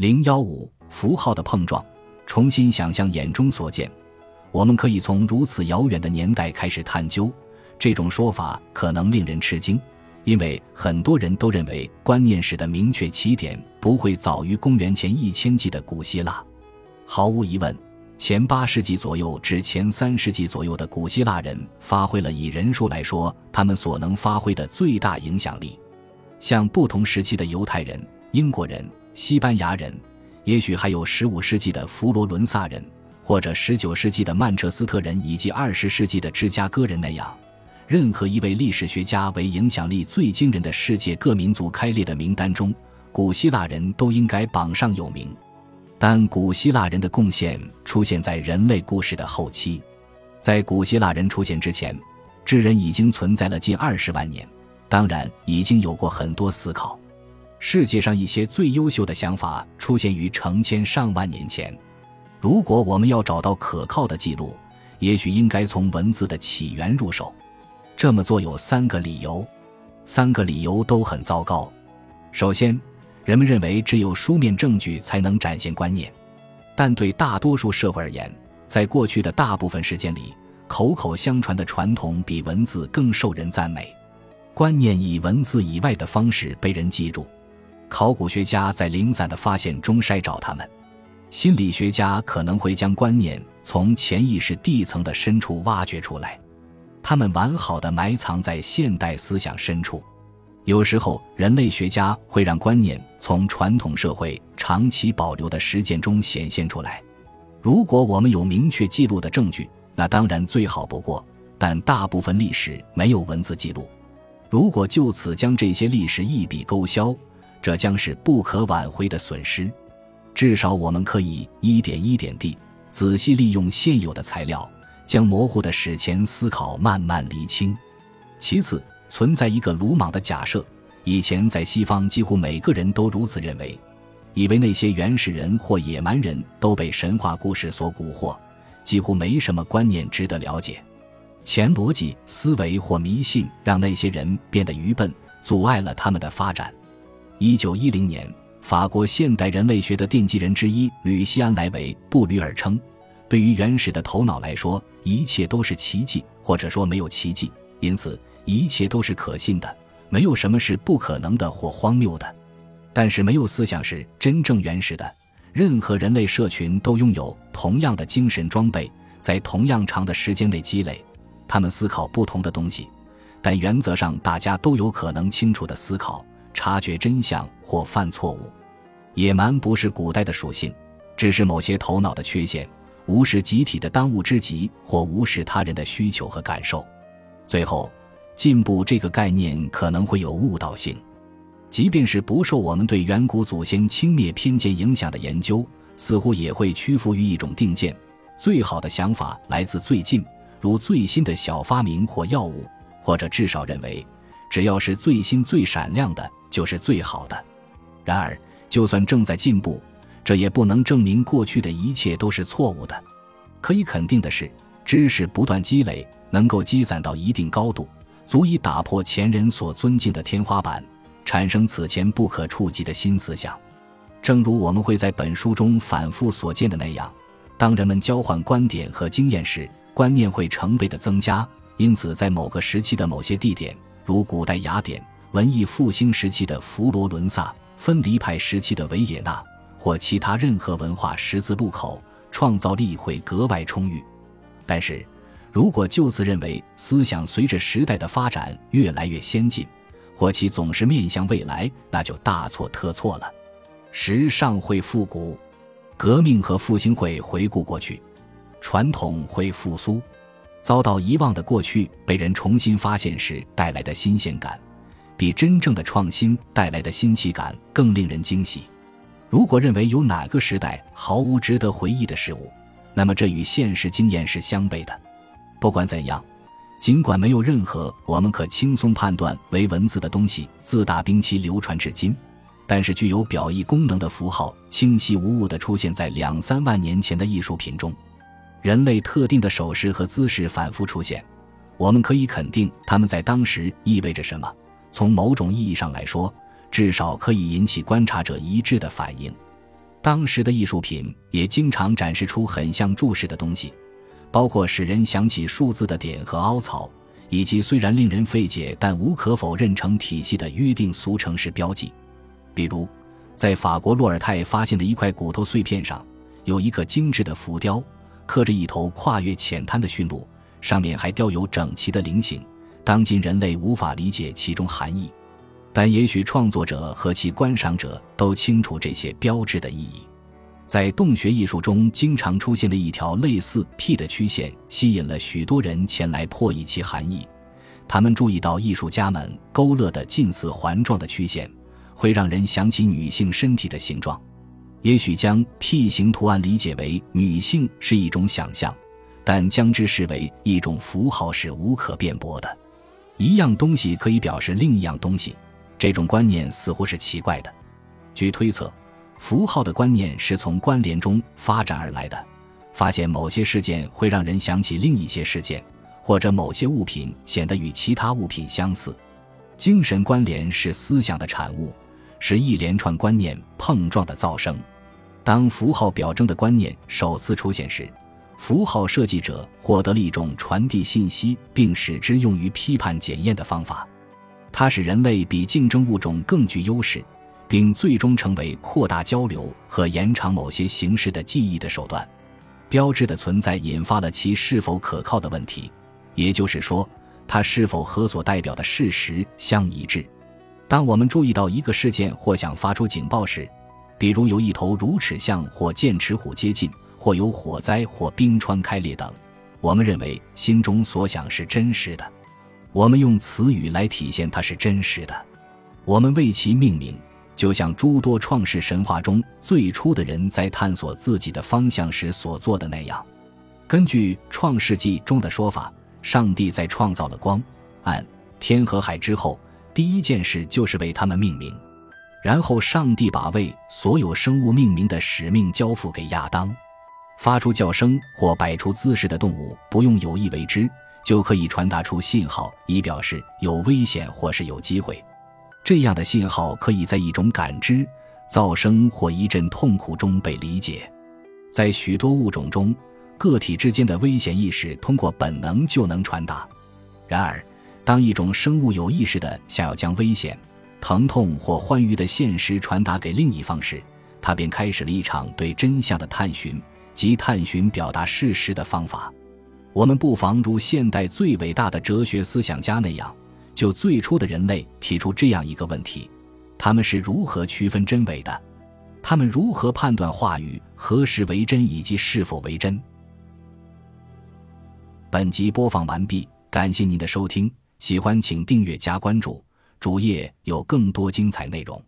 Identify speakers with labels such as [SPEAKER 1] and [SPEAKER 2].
[SPEAKER 1] 零幺五符号的碰撞，重新想象眼中所见。我们可以从如此遥远的年代开始探究。这种说法可能令人吃惊，因为很多人都认为观念史的明确起点不会早于公元前一千纪的古希腊。毫无疑问，前八世纪左右至前三世纪左右的古希腊人发挥了以人数来说他们所能发挥的最大影响力。像不同时期的犹太人、英国人、西班牙人，也许还有十五世纪的佛罗伦萨人，或者十九世纪的曼彻斯特人，以及二十世纪的芝加哥人那样。任何一位历史学家为影响力最惊人的世界各民族开列的名单中，古希腊人都应该榜上有名。但古希腊人的贡献出现在人类故事的后期，在古希腊人出现之前，智人已经存在了近二十万年，当然已经有过很多思考。世界上一些最优秀的想法出现于成千上万年前。如果我们要找到可靠的记录，也许应该从文字的起源入手。这么做有三个理由，三个理由都很糟糕。首先，人们认为只有书面证据才能展现观念，但对大多数社会而言，在过去的大部分时间里，口口相传的传统比文字更受人赞美。观念以文字以外的方式被人记住，考古学家在零散的发现中筛找它们，心理学家可能会将观念从潜意识地层的深处挖掘出来。他们完好的埋藏在现代思想深处，有时候人类学家会让观念从传统社会长期保留的实践中显现出来。如果我们有明确记录的证据，那当然最好不过。但大部分历史没有文字记录，如果就此将这些历史一笔勾销，这将是不可挽回的损失。至少我们可以一点一点地仔细利用现有的材料。将模糊的史前思考慢慢厘清。其次，存在一个鲁莽的假设：以前在西方，几乎每个人都如此认为，以为那些原始人或野蛮人都被神话故事所蛊惑，几乎没什么观念值得了解。前逻辑思维或迷信让那些人变得愚笨，阻碍了他们的发展。一九一零年，法国现代人类学的奠基人之一吕西安·莱维布吕尔称。对于原始的头脑来说，一切都是奇迹，或者说没有奇迹，因此一切都是可信的，没有什么是不可能的或荒谬的。但是没有思想是真正原始的。任何人类社群都拥有同样的精神装备，在同样长的时间内积累，他们思考不同的东西，但原则上大家都有可能清楚的思考、察觉真相或犯错误。野蛮不是古代的属性，只是某些头脑的缺陷。无视集体的当务之急，或无视他人的需求和感受。最后，进步这个概念可能会有误导性。即便是不受我们对远古祖先轻蔑偏见影响的研究，似乎也会屈服于一种定见：最好的想法来自最近，如最新的小发明或药物，或者至少认为，只要是最新最闪亮的，就是最好的。然而，就算正在进步。这也不能证明过去的一切都是错误的。可以肯定的是，知识不断积累，能够积攒到一定高度，足以打破前人所尊敬的天花板，产生此前不可触及的新思想。正如我们会在本书中反复所见的那样，当人们交换观点和经验时，观念会成倍的增加。因此，在某个时期的某些地点，如古代雅典、文艺复兴时期的佛罗伦萨、分离派时期的维也纳。或其他任何文化十字路口，创造力会格外充裕。但是，如果就此认为思想随着时代的发展越来越先进，或其总是面向未来，那就大错特错了。时尚会复古，革命和复兴会回顾过去，传统会复苏。遭到遗忘的过去被人重新发现时带来的新鲜感，比真正的创新带来的新奇感更令人惊喜。如果认为有哪个时代毫无值得回忆的事物，那么这与现实经验是相悖的。不管怎样，尽管没有任何我们可轻松判断为文字的东西自大兵期流传至今，但是具有表意功能的符号清晰无误地出现在两三万年前的艺术品中。人类特定的手势和姿势反复出现，我们可以肯定他们在当时意味着什么。从某种意义上来说。至少可以引起观察者一致的反应。当时的艺术品也经常展示出很像注释的东西，包括使人想起数字的点和凹槽，以及虽然令人费解但无可否认成体系的约定俗成式标记。比如，在法国洛尔泰发现的一块骨头碎片上，有一个精致的浮雕，刻着一头跨越浅滩的驯鹿，上面还雕有整齐的菱形。当今人类无法理解其中含义。但也许创作者和其观赏者都清楚这些标志的意义。在洞穴艺术中，经常出现的一条类似 P 的曲线，吸引了许多人前来破译其含义。他们注意到艺术家们勾勒的近似环状的曲线，会让人想起女性身体的形状。也许将 P 形图案理解为女性是一种想象，但将之视为一种符号是无可辩驳的。一样东西可以表示另一样东西。这种观念似乎是奇怪的。据推测，符号的观念是从关联中发展而来的。发现某些事件会让人想起另一些事件，或者某些物品显得与其他物品相似。精神关联是思想的产物，是一连串观念碰撞的噪声。当符号表征的观念首次出现时，符号设计者获得了一种传递信息并使之用于批判检验的方法。它使人类比竞争物种更具优势，并最终成为扩大交流和延长某些形式的记忆的手段。标志的存在引发了其是否可靠的问题，也就是说，它是否和所代表的事实相一致。当我们注意到一个事件或想发出警报时，比如有一头乳齿象或剑齿虎接近，或有火灾或冰川开裂等，我们认为心中所想是真实的。我们用词语来体现它是真实的，我们为其命名，就像诸多创世神话中最初的人在探索自己的方向时所做的那样。根据《创世纪》中的说法，上帝在创造了光、暗、天和海之后，第一件事就是为它们命名。然后，上帝把为所有生物命名的使命交付给亚当。发出叫声或摆出姿势的动物，不用有意为之。就可以传达出信号，以表示有危险或是有机会。这样的信号可以在一种感知、噪声或一阵痛苦中被理解。在许多物种中，个体之间的危险意识通过本能就能传达。然而，当一种生物有意识的想要将危险、疼痛或欢愉的现实传达给另一方时，它便开始了一场对真相的探寻，即探寻表达事实的方法。我们不妨如现代最伟大的哲学思想家那样，就最初的人类提出这样一个问题：他们是如何区分真伪的？他们如何判断话语何时为真以及是否为真？本集播放完毕，感谢您的收听，喜欢请订阅加关注，主页有更多精彩内容。